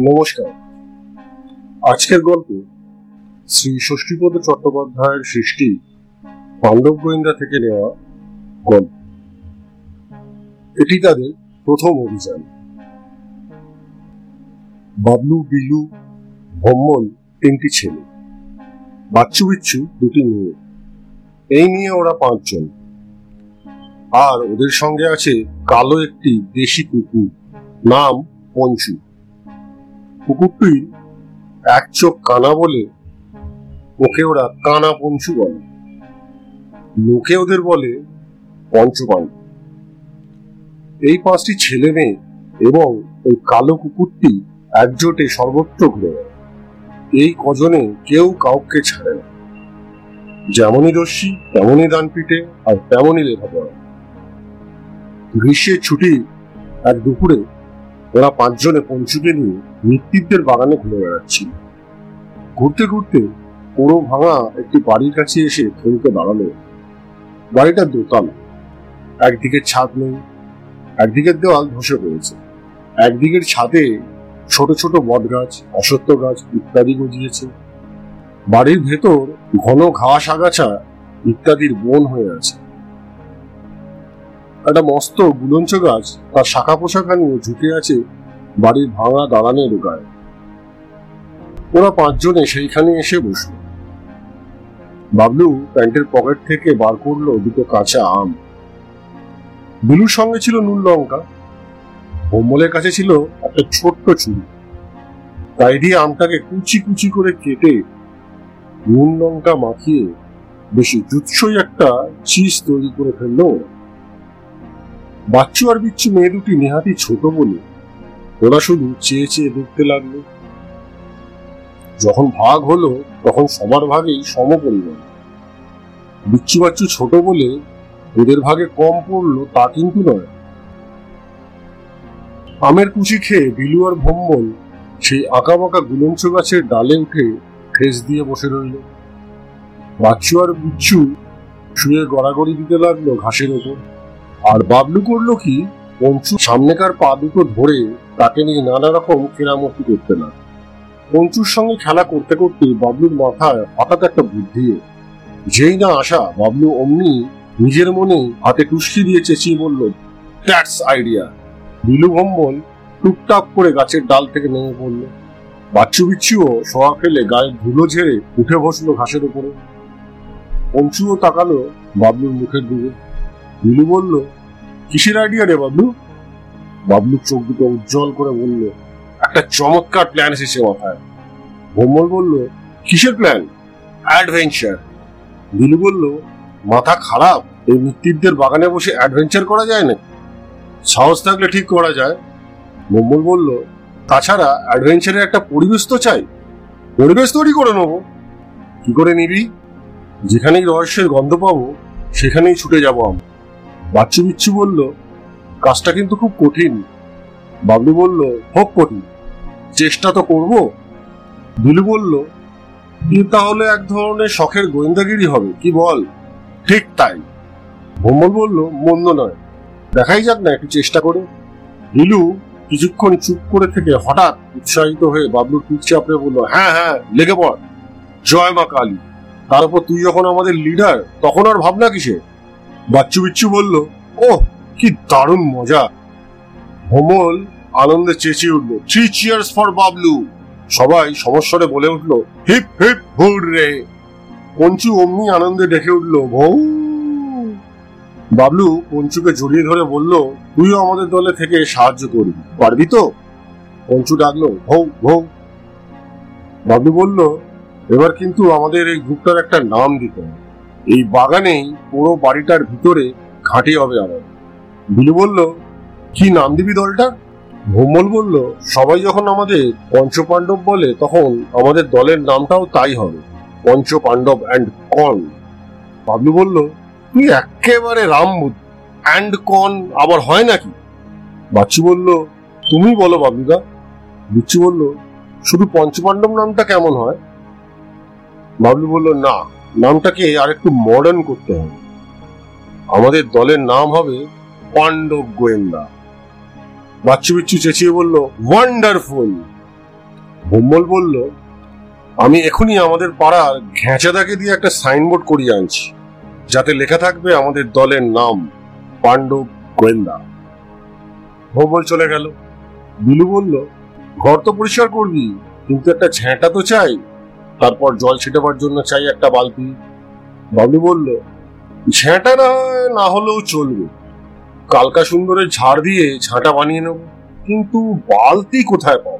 নমস্কার। আজকের গল্প শ্রী ষষ্ঠীপদ চট্টোপাধ্যায়ের সৃষ্টি পাণ্ডব গোয়েন্দা থেকে নেওয়া গল্প। এটি তাদের প্রথম অভিযান। বাবলু, বিলু ভম্মল তিনটি ছেলে। বাচ্চু, বিচ্ছু দুটি মেয়ে। এই নিয়ে ওরা পাঁচজন। আর ওদের সঙ্গে আছে কালো একটি দেশি কুকুর, নাম পঞ্চু। কুকুরটির এক চোখ কানা বলে ওকে ওরা কানা পঞ্চু বলে। লোকে ওদের বলে পঞ্চপাণ্ড এই পাঁচটি ছেলে মেয়ে এবং ওই কালো কুকুরটি একজোটে সর্বত্র ঘুরে এই কজনে কেউ কাউকে ছাড়ে না। যেমনই দস্যি, তেমনই দান পিটে আর তেমনই লেখাপড়া। গ্রীষ্মের ছুটি এক দুপুরে ওরা পাঁচজনে পঞ্চুকে নিয়ে মৃত্যুদের বাগানে ঘুরে বেড়াচ্ছিল ঘুরতে ঘুরতে পুরো ভাঙা একটি বাড়ির কাছে এসে থমকে দাঁড়াল। বাড়িটা দোতলা। একদিকে ছাদ নেই একদিকের দেওয়াল ধসে পড়েছে। একদিকের ছাদে ছোট ছোট বট গাছ অসত্য গাছ ইত্যাদি গজিয়েছে। বাড়ির ভেতর ঘন ঘাস আগাছা ইত্যাদির বন হয়ে আছে। একটা মস্ত গুলঞ্চ গাছ। তার শাখা পোশাকা নিয়ে ঝুঁকে আছে বাড়ির ভাঙা দালানের গায়ে ওরা পাঁচজনে সেইখানে এসে বসল। বাবলু প্যান্টের পকেট থেকে বার করল দুটো কাঁচা আম। বিলুর সঙ্গে ছিল নুন লঙ্কা। হোমলের কাছে ছিল একটা ছোট্ট চুড়ি। তাই দিয়ে আমটাকে কুচি কুচি করে কেটে নুন লঙ্কা মাখিয়ে বেশি জুৎসই একটা চিজ তৈরি করে ফেলল ওরা। বাচ্চু আর বিচ্ছু মেয়ে দুটি নেহাতি ছোট বলে ওরা শুধু চেয়ে চেয়ে দেখতে লাগল। যখন ভাগ হলো, তখন সবার ভাগেই সম পরিমাণ বিচ্ছু বাচ্চু ছোট বলে ওদের ভাগে কম পড়ল তা কিন্তু নয়। আমের কুচি খেয়ে বিলু আর ভম্বল সেই আঁকা বাঁকা গুলঞ্চ গাছের ডালে উঠে ঠেস দিয়ে বসে রইল। বাচ্চু আর বিচ্ছু শুয়ে গড়াগড়ি দিতে লাগল ঘাসের ওপর। আর বাবলু করল কি? পঞ্চু সামনেকার পা দুটো ধরে তাকে নিয়ে নানা রকম কেরামতি করতে না পঞ্চুর সঙ্গে খেলা করতে করতে বাবলুর মাথায় হঠাৎ একটা বুদ্ধি যেই না আসা বাবলু অমনি নিজের মনে হাতে টুসকি দিয়ে চেঁচিয়ে বলল দ্যাটস আইডিয়া বিলু ভম্বল টুকটাক করে গাছের ডাল থেকে নেমে পড়ল। বাচ্চু বিচ্ছুও শোয়া ফেলে গায়ে ধুলো ঝেড়ে উঠে বসল ঘাসের উপরে। পঞ্চুও তাকালো বাবলুর মুখের দিকে। বিলু বলল, কিসের আইডিয়া রে বাবলু? বাবলু চোখ দুটো উজ্জ্বল করে বলল, একটা চমৎকার প্ল্যান এসেছে মাথায়। ভোমল বলল, কিসের প্ল্যান অ্যাডভেঞ্চার বিলু বলল, মাথা খারাপ, এই মৃত্যুদের বাগানে বসে অ্যাডভেঞ্চার করা যায় না সাহস থাকলে ঠিক করা যায়। মম্মল বলল, তাছাড়া অ্যাডভেঞ্চারের একটা পরিবেশ তো চাই। পরিবেশ তৈরি করে নেব। কি করে নিবি? যেখানেই রহস্যের গন্ধ পাবো, সেখানেই ছুটে যাব আমরা। বাচ্চু বিচ্ছু বলল, কাজটা কিন্তু খুব কঠিন। বাবলু বলল, হোক কঠিন, চেষ্টা তো করব। বিলু বলল তাহলে এক ধরনের শখের গোয়েন্দাগিরি হবে, কি বল? ঠিক তাই। ভোমল বলল, মন্দ নয়, দেখাই যাক না, একটু চেষ্টা করে। বিলু কিছুক্ষণ চুপ করে থেকে হঠাৎ উৎসাহিত হয়ে বাবলুর পিঠ চাপড়ে বলল হ্যাঁ হ্যাঁ লেগে পড়। জয় মা কালী। তার উপর তুই যখন আমাদের লিডার তখন আর ভাবনা কিসে বাচ্চু বিচ্ছু বলল ও কি দারুণ মজা! ভোমল আনন্দে চেঁচিয়ে উঠল থ্রি চিয়ার্স ফর বাবলু! সবাই সমস্বরে বলে উঠল, হিপ হিপ হুড রে পঞ্চু অমনি আনন্দে ডেকে উঠল ভৌ বাবলু পঞ্চুকে জড়িয়ে ধরে বলল, তুইও আমাদের দলে থেকে সাহায্য করবি, পারবি তো? পঞ্চু ডাকলো ভৌ ভৌ বাবলু বলল, এবার কিন্তু আমাদের এই গ্রুপটার একটা নাম দিতে হবে। এই বাগানেই পুরো বাড়িটার ভিতরে ঘাঁটি হবে আমার। বিলু বলল, কি নাম দিবি দলটা? ভোমল বলল, সবাই যখন আমাদের পঞ্চপাণ্ডব বলে, তখন আমাদের দলের নামটাও তাই হবে পঞ্চ পাণ্ডব অ্যান্ড কন বাবলু বলল, তুই একেবারে রাম অ্যান্ড কন আবার হয় নাকি? বাচ্চু বলল, তুমি বলো বাবলুদা। বিচ্ছু বলল, শুধু পঞ্চপাণ্ডব নামটা কেমন হয়? বাবলু বলল, না নামটাকে আর একটু মডার্ন করতে হবে। আমাদের দলের নাম হবে পাণ্ডব গোয়েন্দা। বাচ্চু বিচ্ছু চেঁচিয়ে বলল ওয়ান্ডারফুল ভম্বল বলল, আমি এখনই আমাদের পাড়ার ঘ্যাঁচাদাকে দিয়ে একটা সাইনবোর্ড করিয়ে আনছি, যাতে লেখা থাকবে আমাদের দলের নাম পাণ্ডব গোয়েন্দা। ভম্বল চলে গেল। বিলু বলল, ঘর তো পরিষ্কার করবি, কিন্তু একটা ঝ্যাঁটা তো চাই। তারপর জল ছিটাবার জন্য চাই একটা বালতি। বাবলু বলল ঝ্যাঁটা না না হলেও চলবে। কালকা সুন্দরের ঝাড় দিয়ে ঝাঁটা বানিয়ে নেব। কিন্তু বালতি কোথায় পাবো?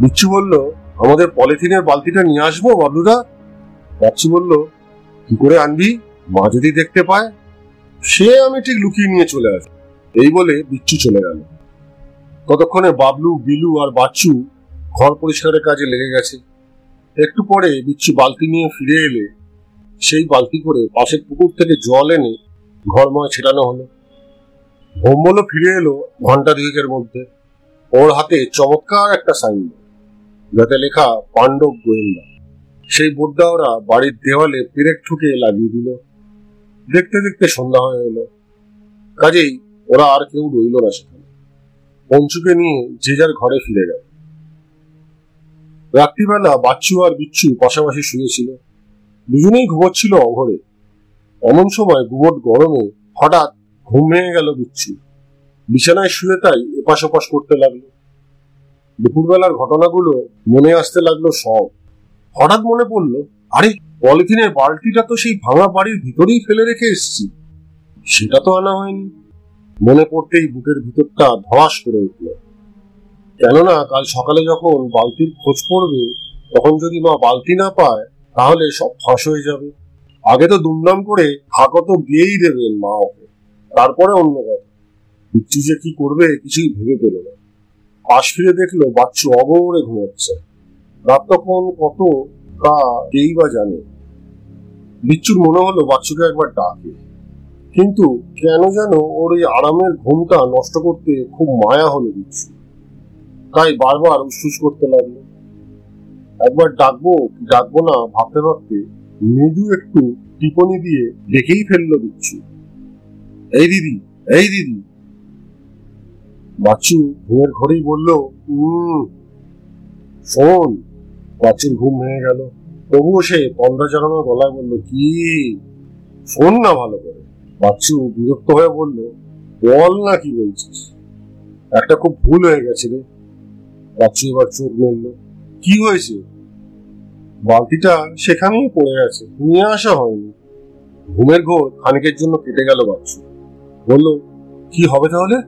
বিচ্ছু বলল, আমাদের পলিথিনের বালতিটা নিয়ে আসব, বাবলুদা? বাচ্চু বলল, কি করে আনবি? মা যদি দেখতে পায়, সে আমি ঠিক লুকিয়ে নিয়ে চলে আসব। এই বলে বিচ্ছু চলে গেল। ততক্ষণে বাবলু, বিলু আর বাচ্চু ঘর পরিষ্কারের কাজে লেগে গেছে। একটু পরে বিচ্ছু বালতি নিয়ে ফিরে এলে সেই বালতি করে পাশের পুকুর থেকে জল এনে ঘরময় ছেটানো হলো। ভোম্বলও ফিরে এলো ঘণ্টা দুয়েকের মধ্যে। ওর হাতে চমৎকার একটা সাইনবোর্ড যাতে লেখা পাণ্ডব গোয়েন্দা। সেই বোর্ডটা ওরা বাড়ির দেওয়ালে পেরেক ঠুকে লাগিয়ে দিল। দেখতে দেখতে সন্ধ্যা হয়ে এলো। কাজেই ওরা আর কেউ রইল না সেখানে। পঞ্চুকে নিয়ে যে যার ঘরে ফিরে গেল। রাত্রিবেলা বাচ্চু আর বিচ্ছু পাশাপাশি শুয়েছিল। দুজনেই ঘুমোচ্ছিল অঘরে। এমন সময় গুমট গরমে হঠাৎ ঘুম ভেঙে গেল বিচ্ছু। বিছানায় শুয়ে তাই এপাশ ওপাশ করতে লাগল। দুপুরবেলার ঘটনাগুলো মনে আসতে লাগল সব। হঠাৎ মনে পড়ল, আরে, পলিথিনের বালতিটা তো সেই ভাঙা বাড়ির ভিতরেই ফেলে রেখে এসছি। সেটা তো আনা হয়নি। মনে পড়তেই বুকের ভিতরটা ধরাস করে উঠল। কেননা কাল সকালে যখন বালতির খোঁজ পড়বে তখন যদি মা বালতি না পায়, তাহলে সব ফাঁস হয়ে যাবে। আগে তো দুমদাম করে হাঁকো তো দিয়েই দেবেন মা ওকে। তারপরে অন্য কথা। বিচ্ছু যে কি করবে, কিছুই ভেবে পেল না। পাশ ফিরে দেখল বাচ্চু অগরে ঘুমাচ্ছে। রাত তখন কত, তা কেই বা জানে। বিচ্ছুর মনে হলো বাচ্চুকে একবার ডাকে। কিন্তু কেন যেন ওর এই আরামের ঘুমটা নষ্ট করতে খুব মায়া হলো বিচ্ছু তাই বারবার উসুস করতে লাগল। একবার ডাকবো ডাকবো না ভাবতে ভাবতে মৃদু একটু টিপনি দিয়ে ডেকেই ফেলল বিচ্ছু। এই দিদি এই দিদি। বাচ্চু ঘুমের ঘরেই বলল শোন। বাচ্চুর ঘুম ভেঙে গেল। তবুও সে পন্দা চালানো গলায় বলল, কি? ফোন না ভালো করে। বাচ্চু বিরক্ত হয়ে বলল, বল না কি বলছিস? একটা খুব ভুল হয়ে গেছে রে। বাচ্চু এবার চোখ মেলল কি হয়েছে? বালতিটা সেখানেই পড়ে আছে, নিয়ে আসা হয়নি। ঘুমের ঘোর খানিকের জন্য কেটে গেল বাচ্চু। বলল, কি হবে তাহলে?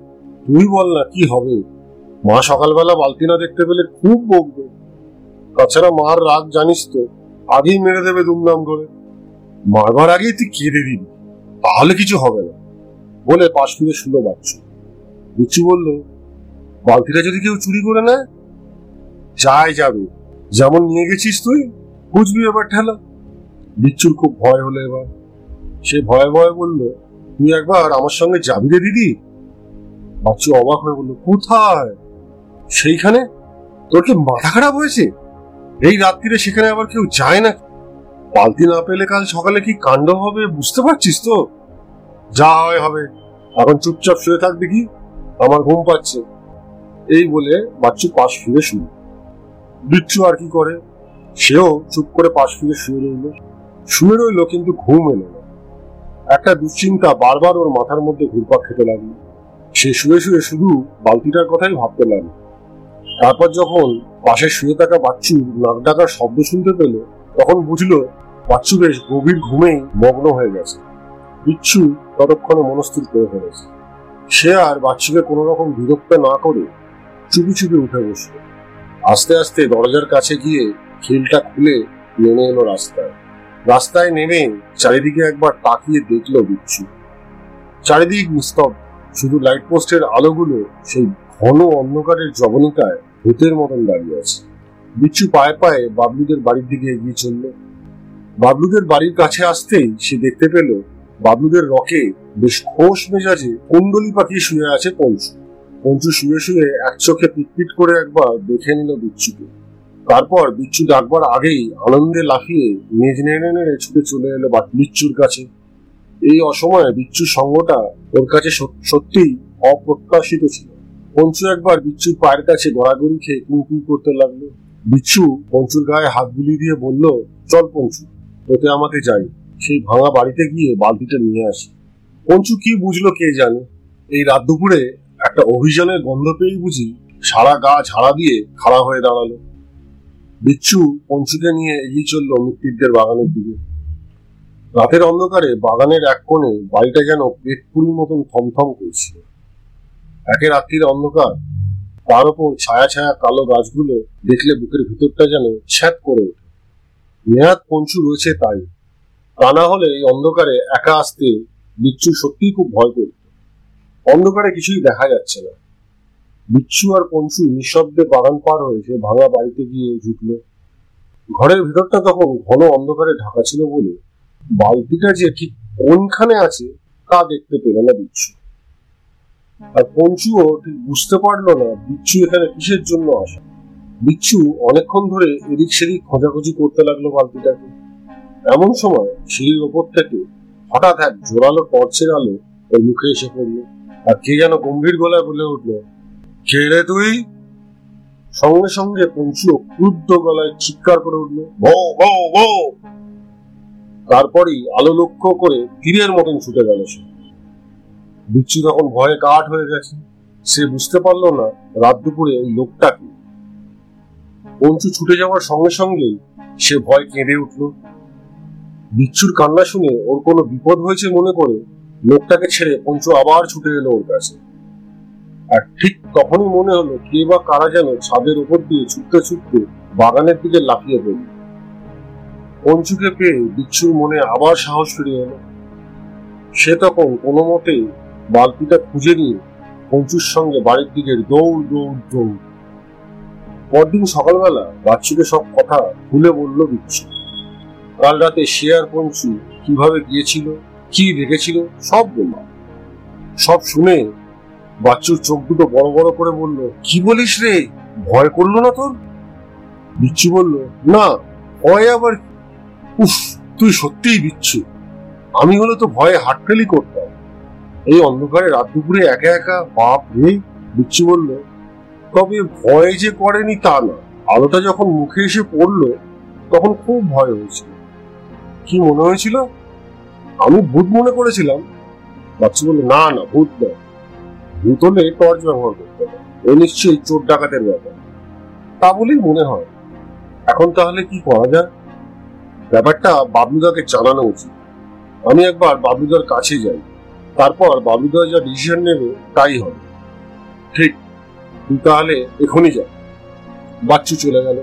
তুই বল না, কি হবে? মা সকালবেলা বালতি না দেখতে পেলে খুব বকবে। তাছাড়া মার রাগ জানিস তো, আগেই মেরে দেবে দুমদাম করে। মারবার আগেই তুই কেঁদে দিবি, তাহলে কিছু হবে না। বলে পাশ ফিরে শুলো বাচ্চু। বিচ্ছু বলল বালতিটা যদি কেউ চুরি করে নেয়, যাই যাবে। যেমন নিয়ে গেছিস তুই, বুঝবি এবার ঠেলা। বিচ্ছুর খুব ভয় হলো এবার। সে ভয়ে ভয়ে বলল, তুই একবার আমার সঙ্গে যাবি রে দিদি? বাচ্চু অবাক হয়ে বলল, কোথায়? সেইখানে? তোর কি মাথা খারাপ হয়েছে? এই রাত্রিরে সেখানে আবার কেউ যায় না বালতি না পেলে কাল সকালে কি কাণ্ড হবে, বুঝতে পারছিস তো? যা হয় হবে। এখন চুপচাপ শুয়ে থাকবি কি আমার ঘুম পাচ্ছে। এই বলে বাচ্চু পাশ ফিরে শুয়ে। বিচ্ছু আর কি করে? সেও চুপ করে পাশ ফিরে শুয়ে রইল। শুয়ে রইল কিন্তু ঘুম এলো না। একটা দুশ্চিন্তা বারবার ওর মাথার মধ্যে ঘুরপাক খেতে লাগল। সে শুয়ে শুয়ে শুধু বালতিটার কথাই ভাবতে লাগল। তারপর যখন পাশে শুয়ে থাকা বাচ্চু নাক ডাকার শব্দ শুনতে পেল, তখন বুঝলো বাচ্চু বেশ গভীর ঘুমেই মগ্ন হয়ে গেছে। বিচ্ছু ততক্ষণে মনস্থির করে ফেলেছে। সে আর বাচ্চুকে কোনো রকম বিরক্ত না করে চুপি চুপি উঠে বসল। আস্তে আস্তে দরজার কাছে গিয়ে খিলটা খুলে নেমে এলো রাস্তায়। রাস্তায় নেমে চারিদিকে একবার তাকিয়ে দেখল বিচ্ছু। চারিদিক নিস্তব্ধ। শুধু লাইট পোস্টের আলোগুলো সেই ঘন অন্ধকারের জবনিকায় ভূতের মতন দাঁড়িয়ে আছে। বিচ্ছু পায়ে পায়ে বাবলুদের বাড়ির দিকে এগিয়ে চলল। বাবলুদের বাড়ির কাছে আসতেই সে দেখতে পেল বাবলুদের রকে বেশ খোশ মেজাজে কুণ্ডলি পাখি শুয়ে আছে পঞ্চু পঞ্চু শুয়ে শুয়ে এক চোখে পিটপিট করে একবার দেখে নিল বিচ্ছুকে। তারপর বিচ্ছু ডাকবার আগেই আনন্দে লাফিয়ে মেজ নেড়ে নেড়ে ছুটে চলে এলো বিচ্ছুর কাছে। এই অসময়ে বিচ্ছুর সঙ্গটা ওর কাছে সত্যিই অপ্রত্যাশিত ছিল। পঞ্চু একবার বিচ্ছুর পায়ের কাছে গড়াগড়ি খেয়ে কুঁকুই করতে লাগল। বিচ্ছু পঞ্চুর গায়ে হাত বুলিয়ে দিয়ে বলল, চল পঞ্চু তোতে আমাকে যাই। সেই ভাঙা বাড়িতে গিয়ে বালতিটা নিয়ে আসি। পঞ্চু কি বুঝলো কে জানে। এই রাত দুপুরে একটা অভিযানের গন্ধ পেয়েই বুঝি সারা গা ঝাড়া দিয়ে খাড়া হয়ে দাঁড়াল। বিচ্ছু পঞ্চুকে নিয়ে এগিয়ে চলল মৃত্যুদের বাগানের দিকে। রাতের অন্ধকারে বাগানের এক কোণে বাড়িটা যেন পেট পুরির মতন থমথম করছিল। একে রাত্রির অন্ধকার, তার ওপর ছায়া ছায়া কালো গাছগুলো দেখলে বুকের ভিতরটা যেন ছ্যাত করে ওঠে। নেহাত পঞ্চু রয়েছে তাই। তা না হলে এই অন্ধকারে একা আসতে বিচ্ছু সত্যিই খুব ভয় করত। অন্ধকারে কিছুই দেখা যাচ্ছে না। বিচ্ছু আর পঞ্চু নিঃশব্দে বাগান পার হয়ে সে ভাঙা বাড়িতে গিয়ে ঝুঁকল ঘরের ভেতরটা তখন ঘন অন্ধকারে ঢাকা ছিল বলে বালতিটা যে ঠিক কোনখানে আছে, তা দেখতে পেল না বিচ্ছু। আর পঞ্চুও ঠিক বুঝতে পারল না বিচ্ছু এখানে কিসের জন্য আসে। বিচ্ছু অনেকক্ষণ ধরে এদিক সেদিক খোঁজাখুঁজি করতে লাগল বালতিটাকে। এমন সময় সিঁড়ির ওপর থেকে হঠাৎ এক জোরালো টর্চের আলো ওর মুখে এসে পড়ল। আর কে যেন গম্ভীর গলায় বলে উঠল, কে রে তুই? সঙ্গে সঙ্গে পঞ্চু ক্রুদ্ধ গলায় চিৎকার করে উঠল বৌ বৌ বৌ তারপরই আলো লক্ষ্য করে তীরের মতন ছুটে গেল সে। বিচ্ছু তখন ভয়ে কাঠ হয়ে গেছে। সে বুঝতে পারল না রাত দুপুরে ওই লোকটা কি। পঞ্চু ছুটে যাওয়ার সঙ্গে সঙ্গেই সে ভয় কেঁদে উঠল। বিচ্ছুর কান্না শুনে ওর কোনো বিপদ হয়েছে মনে করে লোকটাকে ছেড়ে পঞ্চু আবার ছুটে এলো ওর কাছে। আর ঠিক তখনই মনে হলো, কে বা কারা যেন ছাদের উপর দিয়ে ছুটতে ছুটতে বাগানের দিকে লাফিয়ে পড়ল। পঞ্চুকে পেয়ে বিচ্ছুর মনে আবার সাহস ফিরে এলো। সে তখন কোনো মতেই বালতিটা খুঁজে নিয়ে পঞ্চুর সঙ্গে বাড়ির দিকে দৌড় দৌড় দৌড়। পরদিন সকালবেলা বাচ্চুকে সব কথা ভুলে বলল বিচ্ছু। কাল রাতে আর পঞ্চু কীভাবে গিয়েছিল? কি দেখেছিল? সব বলল। সব শুনে বাচ্চুর চোখ দুটো বড় বড় করে বলল, কি বলিস রে? ভয় করল না তোর? বিচ্ছু বলল, না, ভয় আবার উফ, তুই সত্যিই বিচ্ছু। আমি হলে তো ভয়ে হাটফেলি করতাম। এই অন্ধকারে রাত দুপুরে একা একা, বাপ রে, বিচ্ছু বলল। তবে ভয় যে করেনি তা না। আলোটা যখন মুখে এসে পড়ল, তখন খুব ভয় হয়েছিল। কি মনে হয়েছিল? আমি ভূত মনে করেছিলাম। বাচ্চু বলল, না না, ভূত নয় ভূত হলে টর্চ ব্যবহার করতে হবে। এ নিশ্চয়ই চোর ডাকাতের ব্যাপার। তা বলেই মনে হয়। এখন তাহলে কি করা যায়? ব্যাপারটা বাবলুদাকে জানানো উচিত। আমি একবার বাবলুদার কাছে যাই। তারপর বাবলুদা যা ডিসিশন নেবে, তাই হবে। ঠিক, তুই তাহলে এখনই যা। বাচ্চু চলে গেল।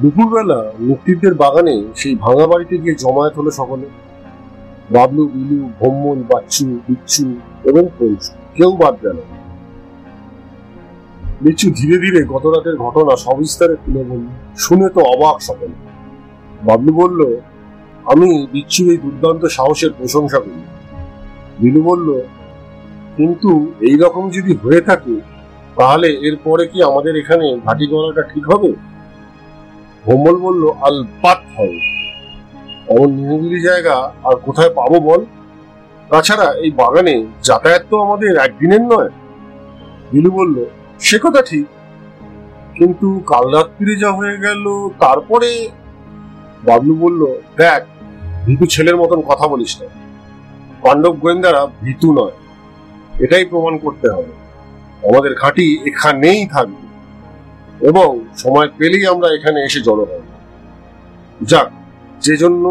দুপুরবেলা মুক্তিদের বাগানে সেই ভাঙা বাড়িতে গিয়ে জমায়েত হলো সকলে। বাবলু বিলু ভোম্মল, বাচ্চু, বিচ্ছু এবং পঞ্চু। কেউ বাদ গেল। বিচ্ছু ধীরে ধীরে গত রাতের ঘটনা সবিস্তারে তুলে বলল শুনে তো অবাক সকলে। বাবলু বলল, আমি বিচ্ছুর এই দুর্দান্ত সাহসের প্রশংসা করি। বিলু বলল, কিন্তু এই রকম যদি হয়ে থাকে, তাহলে এরপরে কি আমাদের এখানে ঘাঁটি করাটা ঠিক হবে? ভোমল বলল আলপাত হবে। এমন নিরিবিলি জায়গা, আর কোথায় পাবো বল? তাছাড়া এই বাগানে যাতায়াত তো আমাদের একদিনের নয়। বিলু বলল, সে কথা ঠিক। কিন্তু কাল রাত্রিরে যা হয়ে গেল, তারপরে? বাবলু বলল, দেখ, ভীতু ছেলের মতন কথা বলিস না। পাণ্ডব গোয়েন্দারা ভিতু নয়। এটাই প্রমাণ করতে হবে। আমাদের ঘাঁটি এখানেই থাকবে। এবং সময় পেলেই আমরা এখানে এসে জড়ো হব। যাক যে জন্য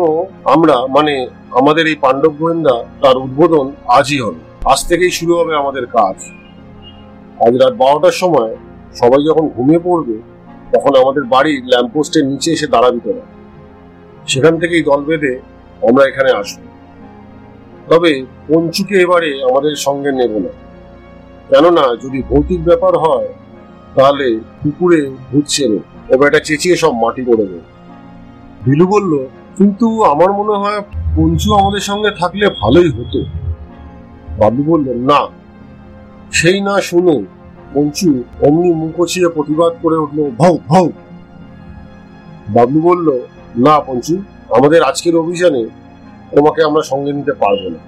আমরা মানে আমাদের এই পাণ্ডব গোয়েন্দা, তার উদ্বোধন আজই হবে আজ থেকেই শুরু হবে আমাদের কাজ। আজ রাত বারোটার সময় সবাই যখন ঘুমিয়ে পড়বে, তখন আমাদের বাড়ির ল্যাম্পপোস্টের নিচে এসে দাঁড়াবি তোরা। সেখান থেকেই দল বেঁধে আমরা এখানে আসব। তবে পঞ্চুকে এবারে আমাদের সঙ্গে নেব না। কেননা যদি ভৌতিক ব্যাপার হয়, তাহলে পুকুরে ভূত চেনে ও বেটা চেঁচিয়ে সব মাটি করে দেবে। বিলু বলল, কিন্তু আমার মনে হয় পঞ্চু আমাদের সঙ্গে থাকলে ভালোই হতো। বাবলু বলল না, সেই না শুনে পঞ্চু অমনি মুখোচিয়ে প্রতিবাদ করে উঠল ভৌ ভৌ বাবলু বলল, না পঞ্চু, আমাদের আজকের অভিযানে তোমাকে আমরা সঙ্গে নিতে পারব না।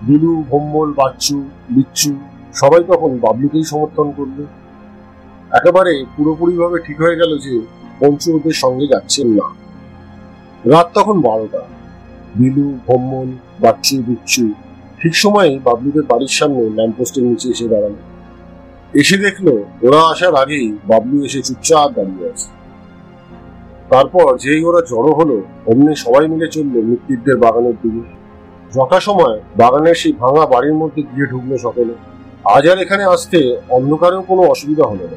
বিলু, ভম্বল, বাচ্চু বিচ্ছু সবাই তখন বাবলুকেই সমর্থন করবে একেবারে পুরোপুরিভাবে ঠিক হয়ে গেল যে পঞ্চু ওদের সঙ্গে যাচ্ছেন না। রাত তখন বারোটা। বিলু ভম্মন বাচ্চু, বিচ্ছু ঠিক সময়ে বাবলুদের বাড়ির সামনে ল্যাম্পপোস্টের নিচে এসে দাঁড়াল। এসে দেখল ওরা আসার আগেই বাবলু এসে চুপচাপ দাঁড়িয়ে আছে। তারপর যেই ওরা জড়ো হলো, অমনি সবাই মিলে চলল মৃত্যুদের বাগানের দিকে। যথাসময় বাগানের সেই ভাঙা বাড়ির মধ্যে গিয়ে ঢুকলো সকলে। আজ আর এখানে আসতে অন্ধকারেও কোনো অসুবিধা হলো না।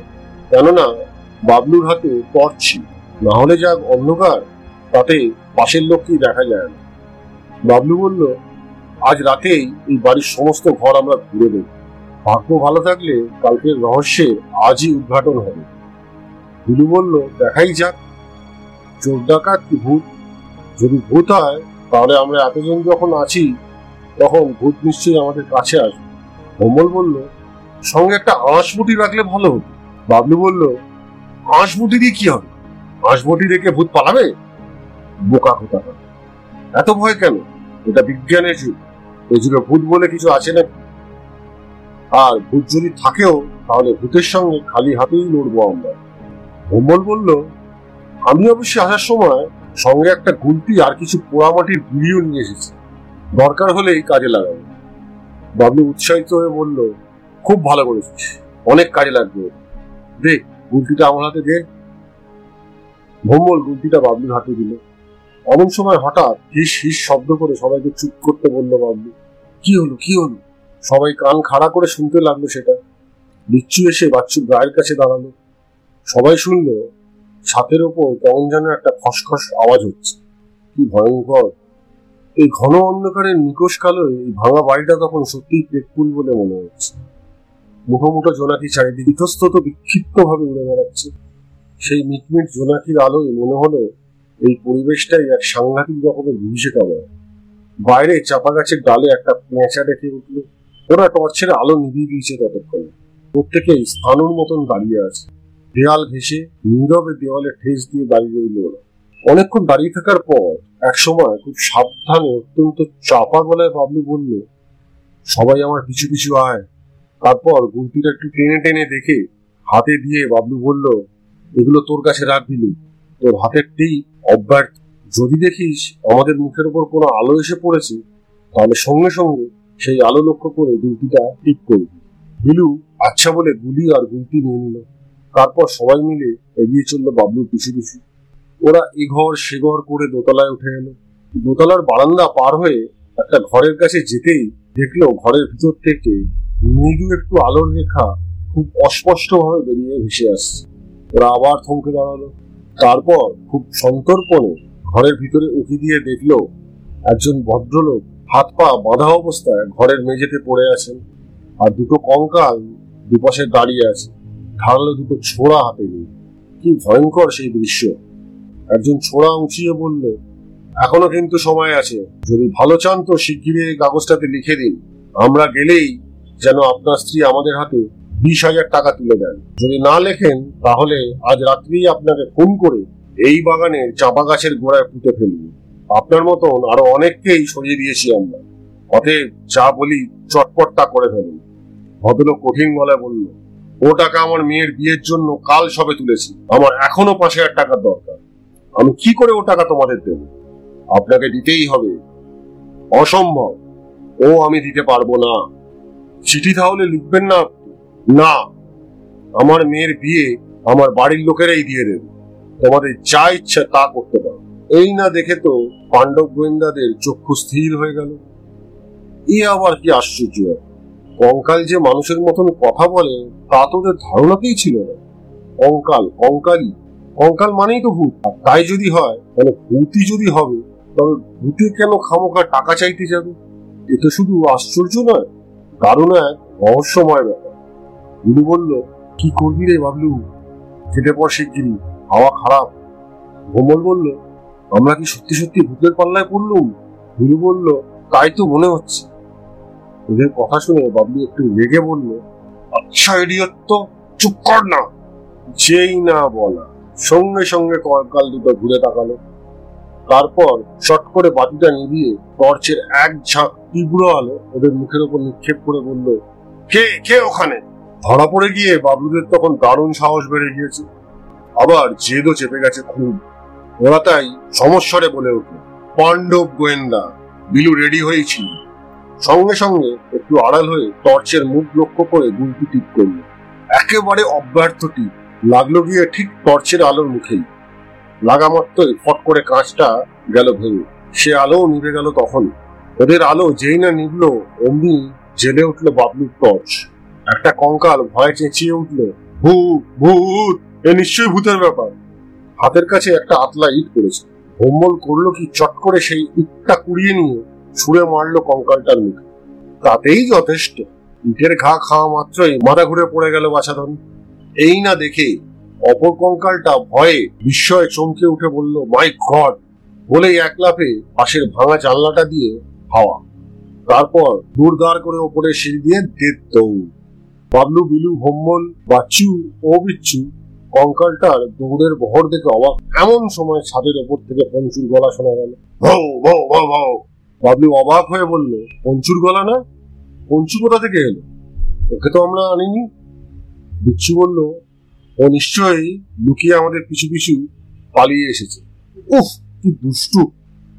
কেননা বাবলুর হাতে ছিল না হলে যাক অন্ধকার, তাতে পাশের লোককেই দেখা যায় না। বাবলু বলল, আজ রাতেই এই বাড়ির সমস্ত ঘর আমরা ঘুরে দেব। ভাগ্য ভালো থাকলে কালকের রহস্যের আজই উদ্ঘাটন হবে। বিলু বলল, দেখাই যাক। চোর ডাকাত কি ভূত? যদি ভূত হয়, তাহলে আমরা এতজন যখন আছি, তখন ভূত নিশ্চয়ই আমাদের কাছে আসবে। অমল বলল, সঙ্গে একটা আঁশবুটি রাখলে ভালো হতো। বাবলু বলল আঁশবুটি দিয়ে কি হবে? আঁশবুটি রেখে ভূত পালাবে? বোকা কোথা এত ভয় কেন? এটা বিজ্ঞানের যুগ। এই যুগে ভূত বলে কিছু আছে নাকি? আর ভূত যদি থাকেও, তাহলে ভূতের সঙ্গে খালি হাতেই লড়বো আমরা। ভোমল বলল, আমি অবশ্যই আসার সময় সঙ্গে একটা গুলতি আর কিছু পোড়ামাটির গুড়িও নিয়ে এসেছি। দরকার হলেই কাজে লাগাবো। বাবলু উৎসাহিত হয়ে বলল, খুব ভালো করেছিস। অনেক কাজে লাগবে। দে গুলতিটা আমার হাতে দে। ভোমল গুলতিটা বাবলুর হাতে দিল। এমন সময় হঠাৎ হিস হিস শব্দ করে সবাইকে চুপ করতে বলল বাবলু, কি হলো কি হলো? সবাই কান খাড়া করে শুনতে লাগল সেটা। বিচ্ছু এসে বাচ্চুর গায়ের কাছে দাঁড়াল। সবাই শুনল ছাতের ওপর কেমন যেন একটা খসখস আওয়াজ হচ্ছে। কি ভয়ঙ্কর। এই ঘন অন্ধকারের নিকোষ কালো এই ভাঙা বাড়িটা তখন সত্যিই পেটপুল বলে মনে হচ্ছে। মুঠো জোনাকি চারিদিকে ইতস্তত বিক্ষিপ্ত ভাবে উড়ে বেড়াচ্ছে। সেই মিটমিট জোনাকির আলোয় মনে হলো এই পরিবেশটাই এক সাংঘাতিক রকমের বিভীষিকাময় বাইরে চাপা গাছের ডালে একটা পেঁচা ডেকে উঠল। ওরা টর্চের আলো নিভিয়ে দিয়েছে ততক্ষণে। প্রত্যেকেই স্থানুর মতন দাঁড়িয়ে আছে। দেয়াল ঘেসে নীরবে দেওয়ালে ঠেস দিয়ে দাঁড়িয়ে রইল ওরা। অনেকক্ষণ দাঁড়িয়ে থাকার পর এক সময় খুব সাবধানে অত্যন্ত চাপা গলায় বাবলু বলল, সবাই আমার পিছু পিছু আয়। তারপর গুলতিটা একটু টেনে টেনে দেখে হাতে দিয়ে বাবলু বলল, এগুলো তোর কাছে রাখবি তোর হাতের টিপ অব্যর্থ। যদি দেখিস আমাদের মুখের উপর কোনো আলো এসে পড়েছে, তাহলে সঙ্গে সঙ্গে সেই আলো লক্ষ্য করে গুলতিটা টিপ করবি। বিলু আচ্ছা বলে গুলি আর গুলতি নিয়ে নিল। তারপর সবাই মিলে এগিয়ে চলল বাবলুর পিছু পিছু। ওরা এ ঘর সে ঘর করে দোতলায় উঠে এলো। দোতলার বারান্দা পার হয়ে একটা ঘরের কাছে যেতেই দেখল ঘরের ভিতর থেকে মৃদু একটু আলোর রেখা খুব অস্পষ্ট ভাবে বেরিয়ে ভেসে আসছে। ওরা আবার থমকে দাঁড়াল। তারপর খুব সন্তর্পণে ঘরের ভিতরে উঁকি দিয়ে দেখল, একজন ভদ্রলোক হাত পা বাঁধা অবস্থায় ঘরের মেঝেতে পড়ে আছেন আর দুটো কঙ্কাল দুপাশে দাঁড়িয়ে আছে। ধারালো দুটো ছোড়া হাতে নেই কি ভয়ঙ্কর সেই দৃশ্য। একজন ছোড়া উঁচিয়ে বলল, এখনও কিন্তু সময় আছে। যদি ভালো চান তো শিগগিরই এই কাগজটাতে লিখে দিন। আমরা গেলেই যেন আপনার স্ত্রী আমাদের হাতে বিশ হাজার টাকা তুলে দেন। যদি না লেখেন, তাহলে আজ রাত্রেই আপনাকে ফোন করে এই বাগানের চাপা গাছের গোড়ায় পুঁতে ফেলব। আপনার মতন আরও অনেককেই সরিয়ে দিয়েছি আমরা। অতএব যা বলি চটপট তা করে ফেলুন। ভদ্রলোক কঠিন গলায় বলল, ও টাকা আমার মেয়ের বিয়ের জন্য কাল সবে তুলেছি। আমার এখনও পাঁচ হাজার টাকার দরকার। আমি কি করে ও টাকা তোমাদের দেব? আপনাকে দিতেই হবে। অসম্ভব। ও আমি দিতে পারব না। চিঠি তাহলে লিখবেন না? না। আমার মেয়ের বিয়ে আমার বাড়ির লোকেরাই দিয়ে দেবে। তোমাদের যা ইচ্ছা তা করতে পারো। এই না দেখে তো পাণ্ডব গোয়েন্দাদের চক্ষু স্থির হয়ে গেল। এ আবার কি আশ্চর্য? কঙ্কাল যে মানুষের মতন কথা বলে, তা তোদের ধারণাতেই ছিল না। কঙ্কাল কঙ্কালই কঙ্কাল মানেই তো ভূত। আর তাই যদি হয়, তাহলে ভূতই যদি হবে, তবে ভূতে কেন খামোখা টাকা চাইতে যাবে? এ তো শুধু আশ্চর্য নয়। দারুণ এক রহস্যময় ব্যাপার। গুলু বলল, কি করবি রে বাবলু? কেটে পর শিগগিরি হাওয়া খারাপ। ভোমল বলল, আমরা কি সত্যি সত্যি ভূতের পাল্লায় পড়লুম? গুলু বলল, তাই তো মনে হচ্ছে। ওদের কথা শুনে বাবলু একটু রেগে বলল আচ্ছা ইডিয়ত তো, চুপ কর না। যেই না বলা, সঙ্গে সঙ্গে কঙ্কাল দুটো ঘুরে তাকালো। তারপর শট করে বাতিটা নিভিয়ে টর্চের এক ঝাঁক তীব্র আলো ওদের মুখের উপর নিক্ষেপ করে বলল, কে কে ওখানে? ধরা পড়ে গিয়ে বাবলুদের তখন দারুণ সাহস বেড়ে গিয়েছে। আবার জেদও চেপে গেছে খুব। ওরা তাই সমস্যারে বলে উঠল, পাণ্ডব গোয়েন্দা, বিলু রেডি হয়েছিল সঙ্গে সঙ্গে একটু আড়াল হয়ে টর্চের মুখ লক্ষ্য করে গুলটি টিপ করল। একেবারে অব্যর্থ টিপ। লাগল গিয়ে ঠিক টর্চের আলোর মুখেই। লাগা মাত্রই ফট করে কাঁচটা গেল ভেঙে। সে আলো নিভে গেল তখন ওদের আলো যেই না নিভলো, অমনি জেলে উঠল বাবলুর টর্চ। একটা কঙ্কাল ভয়ে চেঁচিয়ে উঠল, ভূত ভূত, এ নিশ্চয়ই ভূতের ব্যাপার। হাতের কাছে একটা আতলা ইট পড়েছে। ভোম্বল করল কি চট করে সেই ইটটা কুড়িয়ে নিয়ে ছুঁড়ে মারলো কঙ্কালটার মুখে। তাতেই যথেষ্ট। ইটের ঘা খাওয়া মাত্রই মাথা ঘুরে পড়ে গেল বাছাধন। এই না দেখে অপর কঙ্কালটা ভয়ে বিস্ময়ে চমকে উঠে বলল, মাই গড! বলেই এক লাফে পাশের ভাঙা জানলাটা দিয়ে হাওয়া। তারপর দূর দাঁড় করে ওপরে সিঁড়ি দিয়ে দেড় দৌড় বাবলু, বিলু ভম্বল বাচ্চু ও বিচ্ছু কঙ্কালটার দৌড়ের বহর দেখে অবাক। এমন সময় ছাদের ওপর থেকে পঞ্চুর গলা শোনা গেল। বাবলু অবাক হয়ে বলল, পঞ্চুর গলা না? পঞ্চু কোথা থেকে এলো? ওকে তো আমরা আনিনি। বিচ্ছু বলল, ও নিশ্চয়ই লুকিয়ে আমাদের পিছু পিছু পালিয়ে এসেছে। উফ, কি দুষ্টু!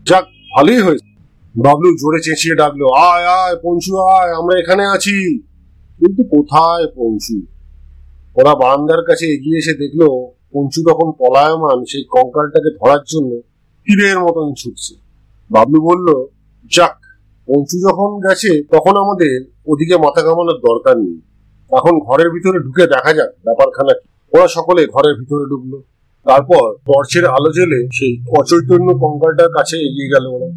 যাক, ভালোই হয়েছে। বাবলু জোরে চেঁচিয়ে ডাকলো আয় আয় পঞ্চু আয়, আমরা এখানে আছি। কিন্তু কোথায় পঞ্চু ওরা বারান্দার কাছে এগিয়ে এসে দেখল পঞ্চু তখন পলায়মান সেই কঙ্কালটাকে ধরার জন্য তীরের মতন ছুটছে। বাবলু বলল, যাক পঞ্চু যখন গেছে, তখন আমাদের ওদিকে মাথা ঘামানোর দরকার নেই। এখন ঘরের ভিতরে ঢুকে দেখা যাক ব্যাপারখানা ওরা সকলে ঘরের ভিতরে ঢুকলো। তারপর টর্চের আলো জেলে সেই অচৈতন্য কঙ্কালটার কাছে এগিয়ে গেল ওরা।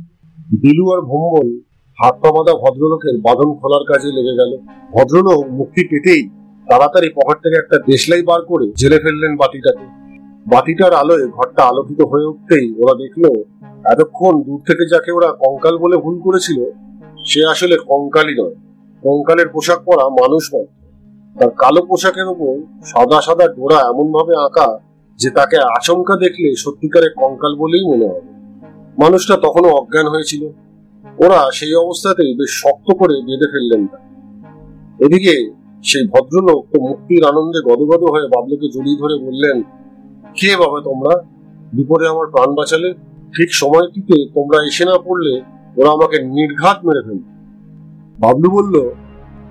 বিলু আর ভম্বল হাত পা বাঁধা ভদ্রলোকের বাঁধন খোলার কাজে লেগে গেল। ভদ্রলোক মুক্তি পেতেই তাড়াতাড়ি পকেট থেকে একটা দেশলাই বার করে জেলে ফেললেন বাতিটাকে বাতিটার আলোয় ঘরটা আলোকিত হয়ে উঠতেই ওরা দেখল, এতক্ষণ দূর থেকে যাকে ওরা কঙ্কাল বলে ভুল করেছিল, সে আসলে কঙ্কালই নয়। কঙ্কালের পোশাক পরা মানুষ নয়। তার কালো পোশাকের উপর সাদা সাদা ডোরা এমন ভাবে আঁকা যে তাকে আচমকা দেখলে সত্যিকারের কঙ্কাল বলেই মনে হবে। মানুষটা তখনও অজ্ঞান হয়েছিল। ওরা সেই অবস্থাতেই বেশ শক্ত করে বেঁধে ফেললেন তা এদিকে সেই ভদ্রলোক তো মুক্তির আনন্দে গদগদ হয়ে বাবলুকে জড়িয়ে ধরে বললেন, কে বাবা তোমরা? বিপদে আমার প্রাণ বাঁচালে? ঠিক সময়টিতে তোমরা এসে না পড়লে ওরা আমাকে নির্ঘাত মেরে ফেলবে। বাবলু বলল,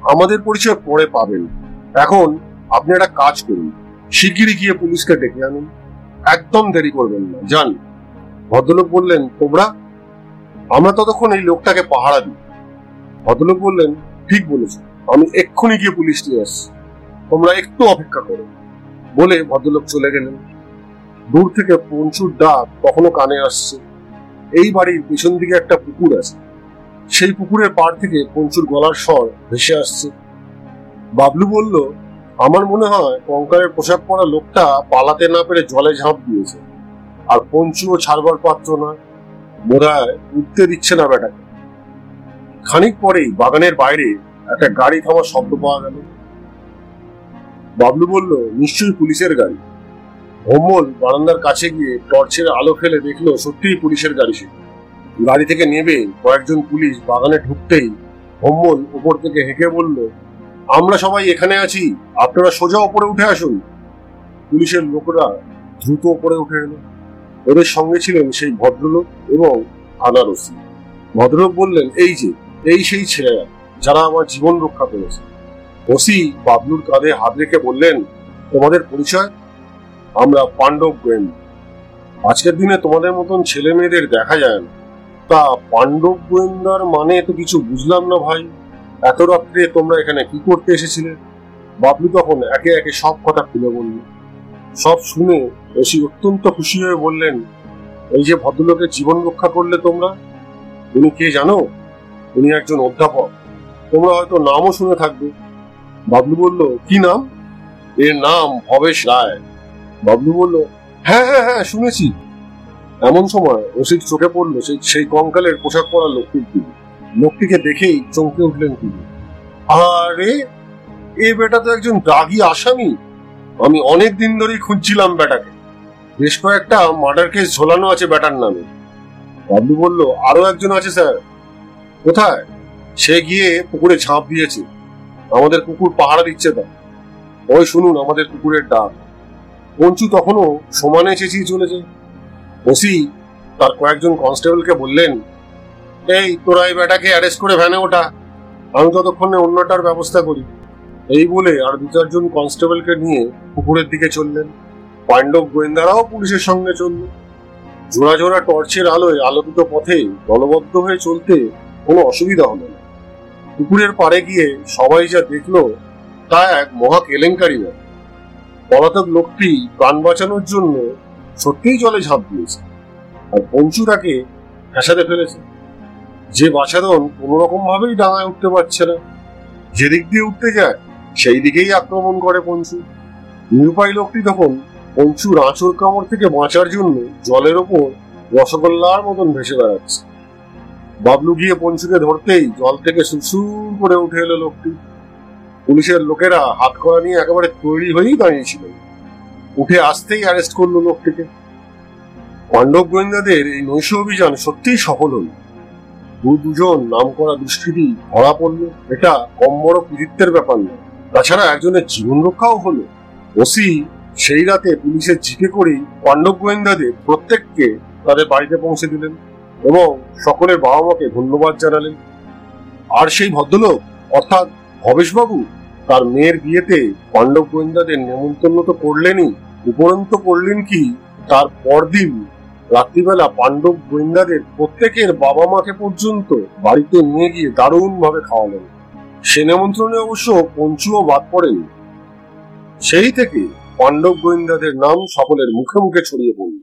আমাদের পরিচয় পরে পাবেন। এখন আপনি একটা কাজ করুন। শিগগিরই গিয়ে পুলিশকে ডেকে আনুন। একদম দেরি করবেন না। যান। ভদ্রলোক বললেন, তোমরা, আমরা ততক্ষণ এই লোকটাকে পাহারা দিই। ভদ্রলোক বললেন, ঠিক বলেছ, আমি এক্ষুনি গিয়ে পুলিশ নিয়ে আসছি। তোমরা একটু অপেক্ষা করো। বলে ভদ্রলোক চলে গেলেন। দূর থেকে পঞ্চুর ডাক কখনো কানে আসছে। এই বাড়ির পিছন দিকে একটা পুকুর আছে। সেই পুকুরের পাড় থেকে পঞ্চুর গলার স্বর ভেসে আসছে। বাবলু বলল, আমার মনে হয় কঙ্কালের পোশাক পরা লোকটা পালাতে না পেরে জলে ঝাঁপ দিয়েছে। আর পঞ্চুও ছাড়বার পাত্র না বোধহয় উঠতে দিচ্ছে না বেটাকে খানিক পরেই বাগানের বাইরে একটা গাড়ি থামার শব্দ পাওয়া গেল। বাবলু বলল, নিশ্চয়ই পুলিশের গাড়ি। ভোমল বারান্দার কাছে গিয়ে টর্চের আলো ফেলে দেখল, সত্যিই পুলিশের গাড়ি সে। গাড়ি থেকে নেবে কয়েকজন পুলিশ বাগানে ঢুকতেই ভোমল উপর থেকে হেঁকে বলল, আমরা সবাই এখানে আছি, আপনারা সোজা ওপরে উঠে আসুন। পুলিশের লোকরা দ্রুত ওপরে উঠে এলো। ওদের সঙ্গে ছিলেন সেই ভদ্রলোক এবং আনারসি ভদ্রলোক বললেন, এই যে, এই সেই ছেলেরা, যারা আমার জীবন রক্ষা করেছে। ওসি বাবলুর কাঁধে হাত রেখে বললেন, তোমাদের পরিচয়? আমরা পাণ্ডব গোয়েন্দা। আজকের দিনে তোমাদের মতন ছেলে মেয়েদের দেখা যায় না। তা পাণ্ডব গোয়েন্দার মানে তো কিছু বুঝলাম না ভাই। এত রাত্রে তোমরা এখানে কি করতে এসেছিলে? বাবলু তখন একে একে সব কথা খুলে বলল। সব শুনে ওসি অত্যন্ত খুশি হয়ে বললেন, এই যে ভদ্রলোকের জীবন রক্ষা করলে তোমরা উনি কে জানো? উনি একজন অধ্যাপক। তোমরা হয়তো নামও শুনে থাকবে। বাবলু বলল, কি নাম? এর নাম ভবেশ রায়। বাবলু বলল হ্যাঁ হ্যাঁ হ্যাঁ শুনেছি। এমন সময় ওসির চোখে পড়ল সেই সেই কঙ্কালের পোশাক পরা লোকটির দিকে লোকটিকে দেখেই চমকে উঠলেন তিনি। আরে, এ বেটা তো একজন দাগি আসামি। আমি অনেক দিন ধরেই খুঁজছিলাম বেটাকে বেশ কয়েকটা মার্ডার কেস ঝোলানো আছে বেটার নামে। বাবলু বলল, আরও একজন আছে, স্যার। কোথায়? সে গিয়ে পুকুরে ঝাঁপ দিয়েছে। আমাদের কুকুর পাহারা দিচ্ছে তা ওই শুনুন, আমাদের কুকুরের ডাক। পঞ্চু তখনও সমানে চেঁচিয়ে চলেছে। ওসি, তার কয়েকজন কনস্টেবলকে বললেন, এই, তোরা এই বেটাকে অ্যারেস্ট করে ভ্যানে ওঠা। আমি ততক্ষণে অন্যটার ব্যবস্থা করি। এই বলে আর দু চারজন কনস্টেবলকে নিয়ে পুকুরের দিকে চললেন। পাণ্ডব গোয়েন্দারাও পুলিশের সঙ্গে চলল। জোড়া জোড়া টর্চের আলোয় আলোকিত পথে দলবদ্ধ হয়ে চলতে কোনো অসুবিধা হলো না। পুকুরের পাড়ে গিয়ে সবাই যা দেখল তা এক মহা কেলেঙ্কারি ব্যাপার পলাতক লোকটি প্রাণ বাঁচানোর জন্য সত্যিই জলে ঝাঁপ দিয়েছে আর পঞ্চু তাকে ফ্যাসাতে ফেলেছে। যে বাছাধন কোনো রকম ভাবেই ডাঙায় উঠতে পারছে না। যেদিক দিয়ে উঠতে যায় সেই দিকেই আক্রমণ করে পঞ্চু। নিরুপায় লোকটি তখন পঞ্চুর আঁচড় কামড় থেকে বাঁচার জন্য জলের ওপর রসগোল্লার মতন ভেসে বেড়াচ্ছে। বাবলু গিয়ে পঞ্চুকে ধরতেই জল থেকে সুসুর করে উঠে এলো লোকটি। পুলিশের লোকেরা হাত করা নিয়ে একেবারে তৈরি হয়েই দাঁড়িয়েছিল। উঠে আসতেই অ্যারেস্ট করল লোকটিকে। পাণ্ডব গোয়েন্দাদের এই নৈশ অভিযান সত্যিই সফল হল। দু দুজন নাম করা দুষ্কৃতী ধরা পড়ল। এটা কম বড় কৃতিত্বের ব্যাপার নয়। তাছাড়া একজনের জীবন রক্ষাও হলো। ওসি সেই রাতে পুলিশের জিপে করেই পাণ্ডব গোয়েন্দাদের প্রত্যেককে তাদের বাড়িতে পৌঁছে দিলেন এবং সকলের বাবা মাকে ধন্যবাদ জানালেন। আর সেই ভদ্রলোক, অর্থাৎ ভবেশবাবু, তার মেয়ের বিয়েতে পাণ্ডব গোয়েন্দাদের নেমন্তন্ন তো করলেনই, উপরন্ত করলেন কি? তার পরদিন রাত্রিবেলা পাণ্ডব গোয়েন্দাদের প্রত্যেকের বাবা মাকে পর্যন্ত বাড়িতে নিয়ে গিয়ে দারুণ ভাবে খাওয়ালেন। সে নিমন্ত্রণে অবশ্য পঞ্চুও বাদ পড়েনি। সেই থেকে পাণ্ডব গোয়েন্দাদের নাম সকলের মুখে মুখে ছড়িয়ে পড়ল।